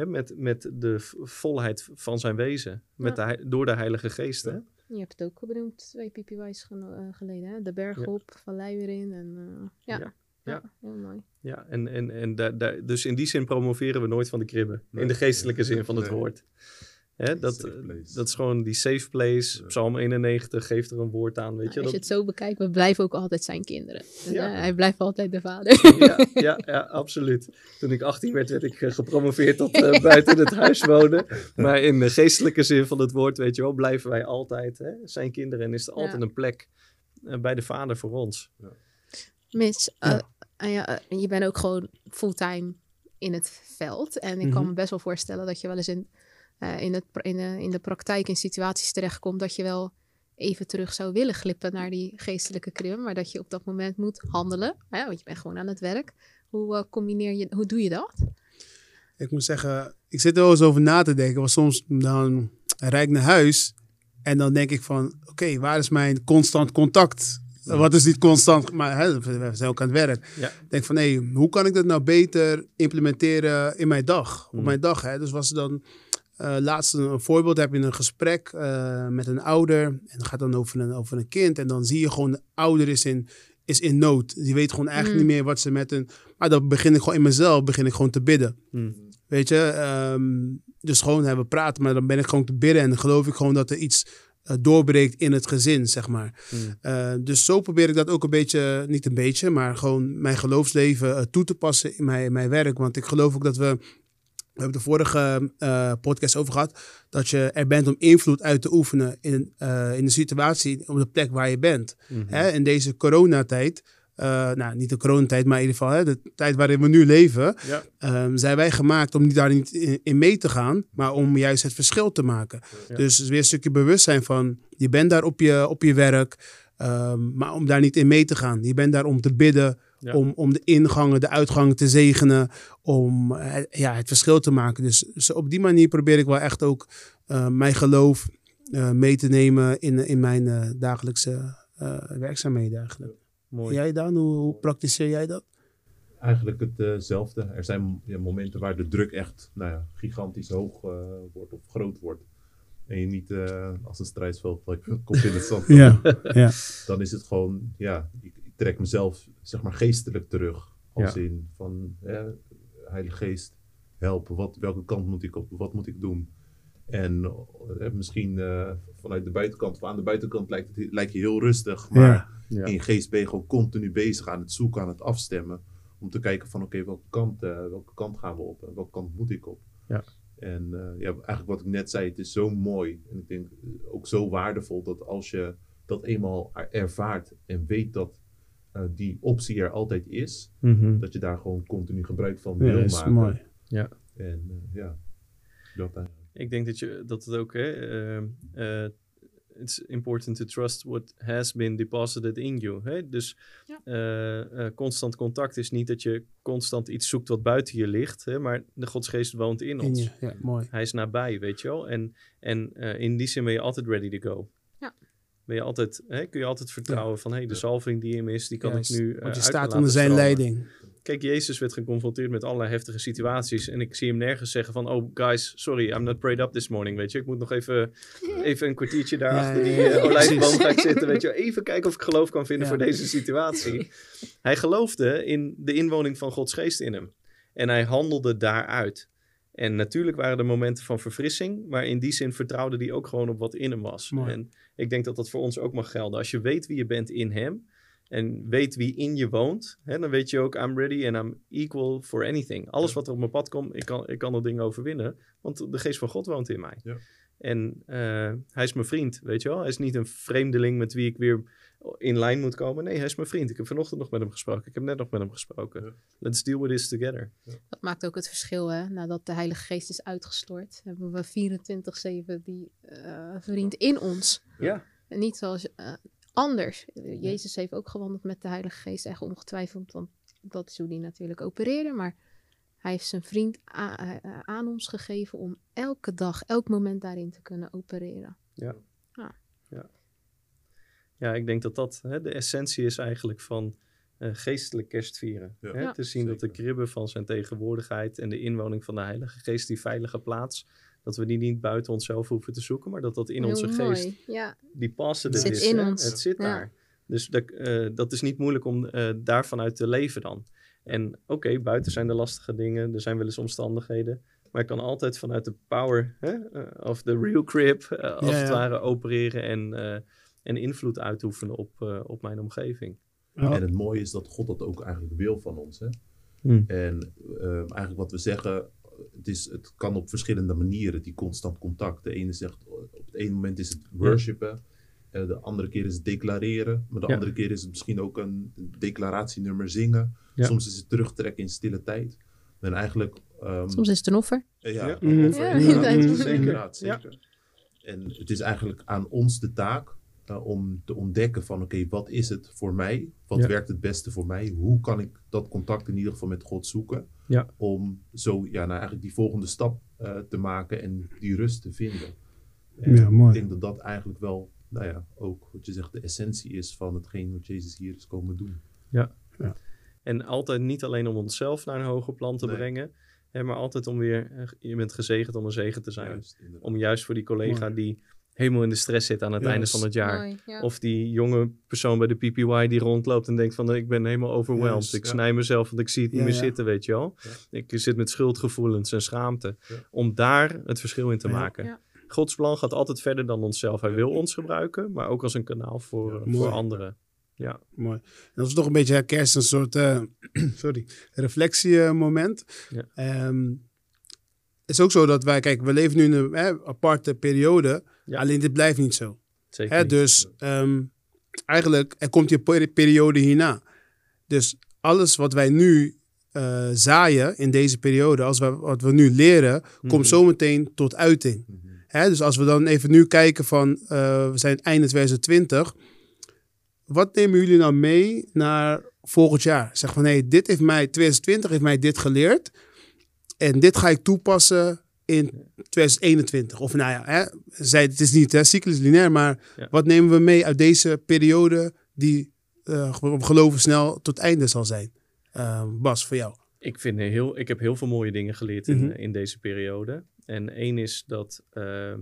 hè, met, met de volheid van zijn wezen. Met de, door de Heilige Geest. Hè? Ja. Je hebt het ook benoemd twee PPY's eh, geleden, hè? De berg Ja. op, vallei weer in en eh, ja. Ja. Ja. Ja. heel mooi. Ja, en, en, en daar daar dus in die zin promoveren we nooit van de kribbe. Nee. In de geestelijke zin van het Nee. woord. Hè, dat, dat is gewoon die safe place. Ja. Psalm 91 geeft er een woord aan. Weet je? Als je het zo bekijkt, we blijven ook altijd zijn kinderen. Dus, Ja. eh, hij blijft altijd de vader. ja, ja, ja, absoluut. Toen ik 18 werd, werd ik eh, gepromoveerd tot eh, buiten het huis wonen. Maar in de geestelijke zin van het woord, weet je wel, blijven wij altijd hè, zijn kinderen. En is er Ja. altijd een plek bij de vader voor ons. Mis, eh, ja, eh, je bent ook gewoon fulltime in het veld. En ik kan Mhm. me best wel voorstellen dat je wel eens in, eh, in, het, pra- in, de, in de praktijk in situaties terechtkomt dat je wel even terug zou willen glippen naar die geestelijke krim, maar dat je op dat moment moet handelen, hè, want je bent gewoon aan het werk. Hoe eh, combineer je, hoe doe je dat? Ik moet zeggen, ik zit er wel eens over na te denken. Want soms dan rijd ik naar huis en dan denk ik van... Oké, waar is mijn constant contact? Wat is dit constant? Maar hè, we zijn ook aan het werk. Ja. Ik denk van, hé, hoe kan ik dat nou beter implementeren in mijn dag? Op Mm. mijn dag, hè? Dus was het dan eh laatst een, een voorbeeld heb je een gesprek eh, met een ouder. En het gaat dan over een, over een kind. En dan zie je gewoon, de ouder is in, is in nood. Die weet gewoon eigenlijk Mm. niet meer wat ze met een... Maar dan begin ik gewoon in mezelf, begin ik gewoon te bidden. Hmm. Weet je, ehm, dus gewoon hebben praten, maar dan ben ik gewoon te bidden en dan geloof ik gewoon dat er iets eh, doorbreekt in het gezin, zeg maar. Eh, dus zo probeer ik dat ook een beetje, niet een beetje, maar gewoon mijn geloofsleven toe te passen in mijn, in mijn werk. Want ik geloof ook dat we, we hebben de vorige eh, podcast over gehad, dat je er bent om invloed uit te oefenen in, eh, in de situatie, op de plek waar je bent. Mhm. Hè, in deze coronatijd, eh, nou niet de coronatijd, maar in ieder geval hè, de tijd waarin we nu leven, Ja. Ehm, zijn wij gemaakt om niet daar niet in, in mee te gaan, maar om juist het verschil te maken. Ja. Dus weer een stukje bewustzijn van, je bent daar op je, op je werk, ehm, maar om daar niet in mee te gaan. Je bent daar om te bidden, Ja. om, om de ingangen, de uitgangen te zegenen, om eh, ja, het verschil te maken. Dus, dus op die manier probeer ik wel echt ook eh, mijn geloof eh, mee te nemen in, in mijn eh, dagelijkse eh, werkzaamheden eigenlijk. Mooi. Jij dan, hoe, hoe praktiseer jij dat? Eigenlijk hetzelfde. er zijn ja, momenten waar de druk echt nou ja, gigantisch hoog wordt of groot wordt. En je niet eh, als een strijdsveld komt in het zand. Ja, ja. Dan is het gewoon, ja, ik trek mezelf zeg maar geestelijk terug. Als Ja. in van, Heilige Geest, help, wat, welke kant moet ik op, wat moet ik doen? En eh, misschien eh, vanuit de buitenkant, of aan de buitenkant lijkt, het, lijkt je heel rustig, maar Ja. In je geest ben je gewoon continu bezig aan het zoeken, aan het afstemmen. Om te kijken van oké, welke, kant, eh, welke kant gaan we op en welke kant moet ik op. Ja. En eh, ja, eigenlijk wat ik net zei, het is zo mooi. En ik denk ook zo waardevol dat als je dat eenmaal er- ervaart en weet dat eh, die optie er altijd is, Mhm. dat je daar gewoon continu gebruik van Ja, wil dat is maken. mooi. En eh, ja, dat eigenlijk. Ik denk dat, je, dat het ook, hè, ehm, eh, it's important to trust what has been deposited in you. Hè? Dus Ja. eh, eh, constant contact is niet dat je constant iets zoekt wat buiten je ligt, hè, maar de Godsgeest woont in In ons. je, ja, mooi. Hij is nabij, weet je wel. En, en eh, in die zin ben je altijd ready to go. Ben je altijd, hè, kun je altijd vertrouwen van, hey, de zalving die in me is, die kan Juist, ik nu eh, Want je staat onder zijn stromen. leiding. Kijk, Jezus werd geconfronteerd met allerlei heftige situaties. En ik zie hem nergens zeggen van... Oh, guys, sorry, I'm not prayed up this morning, weet je. Ik moet nog even, even een kwartiertje daar achter die eh, olijfboom zitten, weet je. Even kijken of ik geloof kan vinden voor deze situatie. Hij geloofde in de inwoning van Gods geest in hem. En hij handelde daaruit. En natuurlijk waren er momenten van verfrissing. Maar in die zin vertrouwde hij ook gewoon op wat in hem was. Mooi. En ik denk dat dat voor ons ook mag gelden. Als je weet wie je bent in hem en weet wie in je woont, hè, dan weet je ook, I'm ready and I'm equal for anything. Alles wat er op mijn pad komt, ik kan, ik kan dat ding overwinnen, want de geest van God woont in mij. Ja. En eh, hij is mijn vriend, weet je wel. Hij is niet een vreemdeling met wie ik weer in lijn moet komen. Nee, hij is mijn vriend. Ik heb vanochtend nog met hem gesproken. Ik heb net nog met hem gesproken. Ja. Let's deal with this together. Dat maakt ook het verschil, hè. Nadat de Heilige Geest is uitgestort, hebben we 24-7 die eh, vriend in ons. Ja. En niet zoals eh, anders. Jezus heeft ook gewandeld met de Heilige Geest, echt ongetwijfeld, want dat is hoe die natuurlijk opereerde. Maar hij heeft zijn vriend eh, aan ons gegeven om elke dag, elk moment daarin te kunnen opereren. Ja, ik denk dat dat hè, de essentie is eigenlijk van eh, geestelijk kerstvieren. Ja. Hè? Ja. Te zien dat de kribben van zijn tegenwoordigheid en de inwoning van de Heilige Geest, die veilige plaats, dat we die niet buiten onszelf hoeven te zoeken, maar dat dat in Heel onze mooi, geest, Ja, die passen Het er zit is. in hè? ons. Het zit Ja. daar. Dus dat, eh, dat is niet moeilijk om eh daarvan uit te leven dan. En oké, buiten zijn de lastige dingen, er zijn wel eens omstandigheden. Maar ik kan altijd vanuit de power hè, of the real crib, als Ja, het ja. ware, opereren en, eh, en invloed uitoefenen op, eh, op mijn omgeving. Ja. En het mooie is dat God dat ook eigenlijk wil van ons. Hè? Hmm. En eh, eigenlijk wat we zeggen, het, is, het kan op verschillende manieren, die constant contact. De ene zegt, op het ene moment is het worshipen, eh, de andere keer is het declareren, maar de Ja. andere keer is het misschien ook een declaratienummer zingen. Ja. Soms is het terugtrekken in stille tijd. En eigenlijk... ehm, soms is het een offer. eh, ja, Ja. Over- Ja, inderdaad, inderdaad. zeker, zeker. En het is eigenlijk aan ons de taak eh, om te ontdekken van oké, wat is het voor mij? Wat Ja. werkt het beste voor mij? Hoe kan ik dat contact in ieder geval met God zoeken? Ja. Om zo ja, nou eigenlijk die volgende stap eh, te maken en die rust te vinden. En Ja, mooi. Ik denk dat dat eigenlijk wel, nou ja, ook wat je zegt, de essentie is van hetgeen wat Jezus hier is komen doen. En altijd niet alleen om onszelf naar een hoger plan te Nee. brengen. Hè, maar altijd om weer, eh, je bent gezegend om een zegen te zijn. Juist. Om juist voor die collega Mooi. die helemaal in de stress zit aan het einde van het jaar. Mooi, ja. Of die jonge persoon bij de PPY die rondloopt en denkt van ik ben helemaal overwhelmed. Ik ja. snij mezelf, want ik zie het niet Ja, meer ja. zitten, weet je wel. Ja. Ik zit met schuldgevoelens en schaamte. Ja. Om daar het verschil in te Ja. maken. Ja. Gods plan gaat altijd verder dan onszelf. Hij wil ons gebruiken, maar ook als een kanaal voor, eh, voor anderen. Ja, Mooi. En dat is toch een beetje hè, kerst, een soort eh, sorry, reflectiemoment. Ja. Ehm, is ook zo dat wij, kijk, we leven nu in een hè, aparte periode. Ja. Alleen dit blijft niet zo. zeker. Hè, dus ehm, eigenlijk, er komt die peri- periode hierna. Dus alles wat wij nu eh, zaaien in deze periode, als we, wat we nu leren, Mhm. komt zometeen tot uiting. Mhm. Hè, dus als we dan even nu kijken van, eh, we zijn einde 2020. Wat nemen jullie nou mee naar volgend jaar? Zeg van, nee, dit heeft mij, 2020 heeft mij dit geleerd. En dit ga ik toepassen in 2021. Of nou ja, hè, zij, het is niet hè, cyclus lineair, maar Ja. wat nemen we mee uit deze periode die we geloven snel tot einde zal zijn? Eh, Bas, voor jou. Ik, vind heel, ik heb heel veel mooie dingen geleerd in, Mhm. eh, in deze periode. En één is dat eh, eh,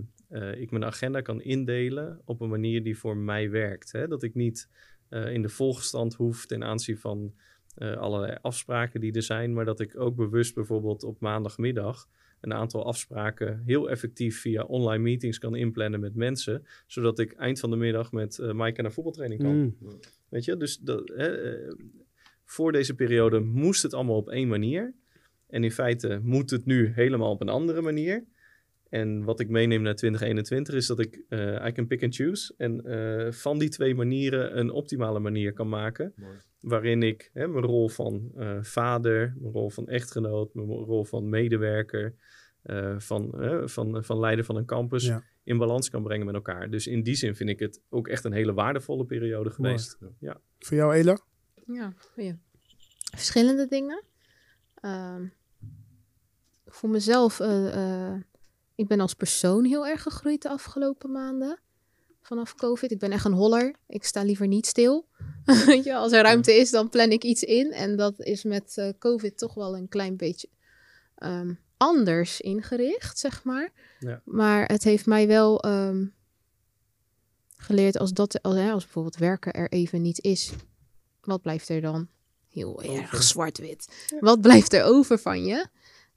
ik mijn agenda kan indelen op een manier die voor mij werkt. Hè? Dat ik niet in de volgstand hoef ten aanzien van eh, allerlei afspraken die er zijn. Maar dat ik ook bewust bijvoorbeeld op maandagmiddag een aantal afspraken heel effectief via online meetings kan inplannen met mensen. Zodat ik eind van de middag met eh Mike naar voetbaltraining kan. Mm. Weet je, dus dat, hè, eh, voor deze periode moest het allemaal op één manier. En in feite moet het nu helemaal op een andere manier. En wat ik meeneem naar 2021 is dat ik, eh I can pick and choose. En eh, van die twee manieren een optimale manier kan maken. Mooi. Waarin ik hè, mijn rol van eh, vader, mijn rol van echtgenoot, mijn rol van medewerker, eh, van, hè, van, van leider van een campus Ja. in balans kan brengen met elkaar. Dus in die zin vind ik het ook echt een hele waardevolle periode geweest. Voor jou, Ela? Ja, goeie. Verschillende dingen. Ehm, voor mezelf, eh, eh, ik ben als persoon heel erg gegroeid de afgelopen maanden. Vanaf COVID. Ik ben echt een holler. Ik sta liever niet stil. Als er ruimte is, dan plan ik iets in. En dat is met eh, COVID toch wel een klein beetje ehm, anders ingericht, zeg maar. Ja. Maar het heeft mij wel ehm, geleerd als, dat, als, hè, als bijvoorbeeld werken er even niet is. Wat blijft er dan? Heel Over. erg zwart-wit. Wat blijft er over van je?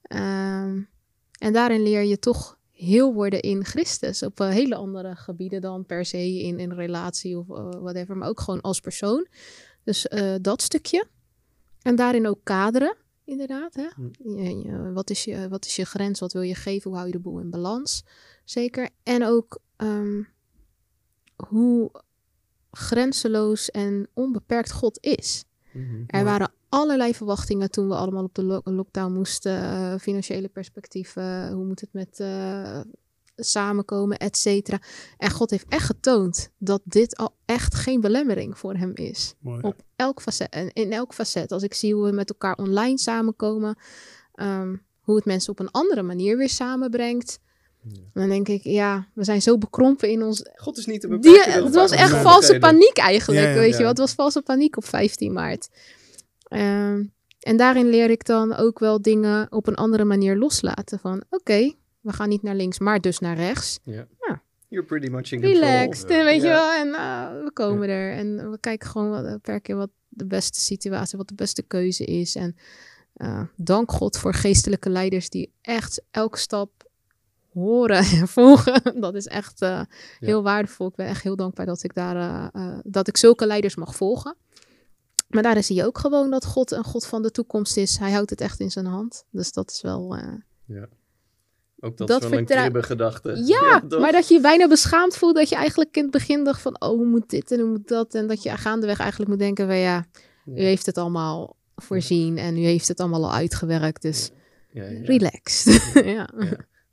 Ehm, en daarin leer je toch heel worden in Christus. Op eh, hele andere gebieden dan per se in een relatie of eh, whatever. Maar ook gewoon als persoon. Dus eh, dat stukje. En daarin ook kaderen, inderdaad. Hè? Je- je- wat, is je, wat is je grens? Wat wil je geven? Hoe hou je de boel in balans? Zeker. En ook ehm, hoe grenzeloos en onbeperkt God is. Mhm. Er waren allerlei verwachtingen toen we allemaal op de lo- lockdown moesten. eh, financiële perspectieven, hoe moet het met eh, samenkomen, et cetera. En God heeft echt getoond dat dit al echt geen belemmering voor hem is. Mooi. Op elk facet, en in elk facet. Als ik zie hoe we met elkaar online samenkomen, ehm, hoe het mensen op een andere manier weer samenbrengt. Ja. Dan denk ik, ja, we zijn zo bekrompen in ons God is niet te beperken. het was echt valse paniek eigenlijk, Ja, ja, weet ja. je wel. Het was valse paniek op 15 maart. Ehm, en daarin leer ik dan ook wel dingen op een andere manier loslaten. Van oké, we gaan niet naar links, maar dus naar rechts. Ja. Ja. You're pretty much in control. Relaxed, Ja. weet je wel. En eh, we komen er. En we kijken gewoon wat, per keer wat de beste situatie, wat de beste keuze is. En eh, dank God voor geestelijke leiders die echt elke stap horen en volgen. Dat is echt eh, heel waardevol. Ik ben echt heel dankbaar dat ik daar eh, eh, dat ik zulke leiders mag volgen. Maar daarin zie je ook gewoon dat God een God van de toekomst is. Hij houdt het echt in zijn hand. Dus dat is wel. eh, Ook dat, Dat is wel een kribbe gedachte. ja, maar dat je je bijna beschaamd voelt dat je eigenlijk in het begin dacht van, oh, hoe moet dit en hoe moet dat? En dat je gaandeweg eigenlijk moet denken van, ja, u Ja. heeft het allemaal voorzien en u heeft het allemaal al uitgewerkt, dus Ja, ja. relaxed. ja.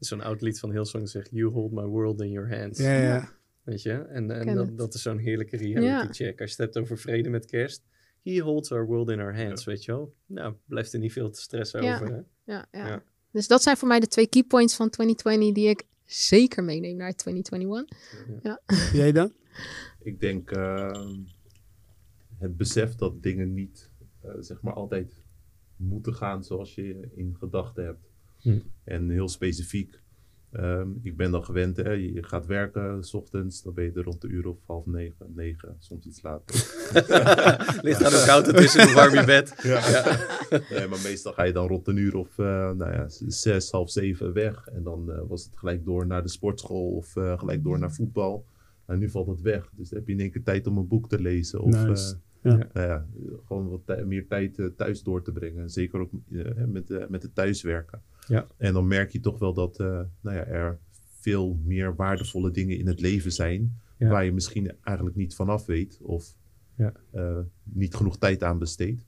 Ja. Zo'n oud lied van Hillsong zegt, you hold my world in your hands. Ja, ja. Weet je? En, en dat, dat is zo'n heerlijke reality Ja. check. Als je het hebt over vrede met kerst. He holds our world in our hands, weet je wel? Nou, blijft er niet veel te stressen Ja. over, hè? Ja, ja. Ja. Dus dat zijn voor mij de twee key points van 2020 die ik zeker meeneem naar 2021. Jij dan? Ik denk ehm, het besef dat dingen niet eh, zeg maar altijd moeten gaan zoals je in gedachten hebt. Hm. En heel specifiek. Ehm, ik ben dan gewend, hè, je gaat werken s ochtends, dan ben je er rond de uur of half negen, negen, soms iets later. Ligt aan hoe koud het is in een warm bed. Nee, maar meestal ga je dan rond een uur of eh, nou ja, zes, half zeven weg. En dan eh, was het gelijk door naar de sportschool of eh, gelijk door naar voetbal. Nou, nu valt het weg. Dus dan heb je in één keer tijd om een boek te lezen. Of Nice. Ja. nou ja, gewoon wat tij- meer tijd eh, thuis door te brengen. Zeker ook eh, met, met het thuiswerken. Ja. En dan merk je toch wel dat eh, nou ja, er veel meer waardevolle dingen in het leven zijn. Ja. Waar je misschien eigenlijk niet vanaf weet. Of Ja. eh, niet genoeg tijd aan besteedt.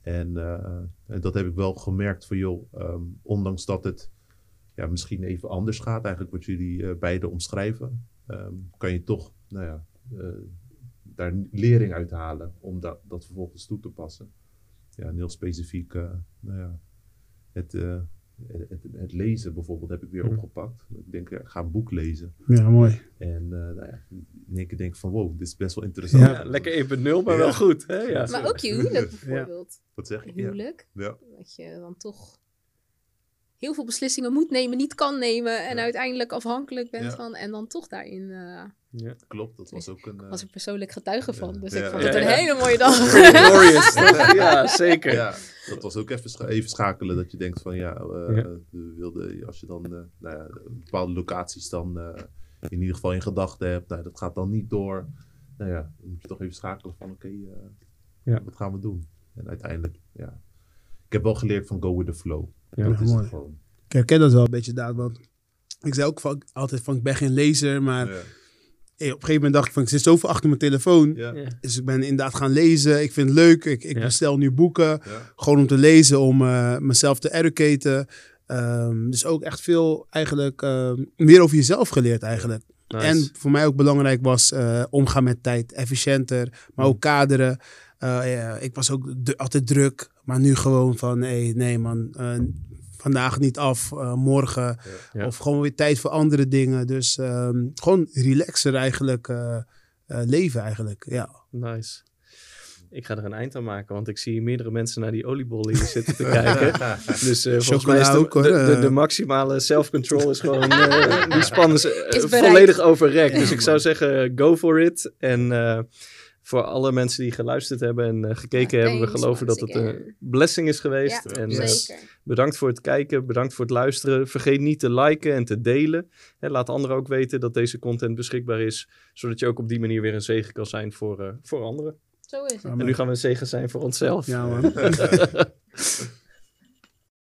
En, eh, en dat heb ik wel gemerkt van joh, ehm, ondanks dat het ja, misschien even anders gaat, eigenlijk wat jullie eh beide omschrijven, ehm, kan je toch nou ja, eh, daar lering uit halen om dat, dat vervolgens toe te passen. Ja, en heel specifiek, eh, nou ja, het, eh, het, het, het lezen bijvoorbeeld heb ik weer opgepakt. Ik denk, ja, ik ga een boek lezen. Ja, mooi. En eh, nou ja, in één keer denk ik van wow, dit is best wel interessant. Ja. Lekker 1.0, maar Ja. wel goed. Hè? Ja. Maar ook je huwelijk bijvoorbeeld. Wat zeg je? Huwelijk. Ja. Dat je dan toch heel veel beslissingen moet nemen, niet kan nemen. En Ja. uiteindelijk afhankelijk bent Ja. van. En dan toch daarin. eh Ja. Klopt, dat was ook een... eh, was ik persoonlijk getuige van. Dus Ja. ik vond Ja, het een hele mooie dag. Glorious. Ja, zeker. Ja, dat was ook even, scha- even schakelen. Dat je denkt van ja, eh, Ja. we wilden, als je dan eh, nou ja, bepaalde locaties dan eh, in ieder geval in gedachten hebt. Nou, dat gaat dan niet door. Nou ja, dan moet je toch even schakelen van oké, eh, Ja. wat gaan we doen? En uiteindelijk, ja. Ik heb wel geleerd van go with the flow. Ja, dat is mooi. Ik herken dat wel een beetje, Daad. Want ik zei ook van, altijd van, ik ben geen lezer. Maar Ja. op een gegeven moment dacht ik van, ik zit zoveel achter mijn telefoon. Ja. Ja. Dus ik ben inderdaad gaan lezen. Ik vind het leuk. Ik, ik Ja. bestel nu boeken. Ja. Gewoon om te lezen, om eh, mezelf te educaten. Ehm, dus ook echt veel eigenlijk ehm, meer over jezelf geleerd eigenlijk. Nice. En voor mij ook belangrijk was eh, omgaan met tijd, efficiënter, maar ook kaderen. Eh, ja, ik was ook altijd druk, maar nu gewoon van hey, nee man, eh, vandaag niet af, eh, morgen. Ja. Of gewoon weer tijd voor andere dingen. Dus ehm, gewoon relaxer eigenlijk leven eigenlijk, ja. Nice. Ik ga er een eind aan maken, want ik zie meerdere mensen naar die oliebollen hier zitten te kijken. Dus eh, volgens mij is de, ook, hoor. de, de, de maximale self-control is gewoon eh, die spannen ze volledig overrekt. Dus ik zou zeggen, go for it. En eh, voor alle mensen die geluisterd hebben en eh, gekeken Ja, hebben, we geloven dat het een blessing is geweest. Ja, en, eh, bedankt voor het kijken, bedankt voor het luisteren. Vergeet niet te liken en te delen. Hè, laat anderen ook weten dat deze content beschikbaar is, zodat je ook op die manier weer een zegen kan zijn voor, eh, voor anderen. Zo is het. Amen. En nu gaan we een zegen zijn voor onszelf. Ja man.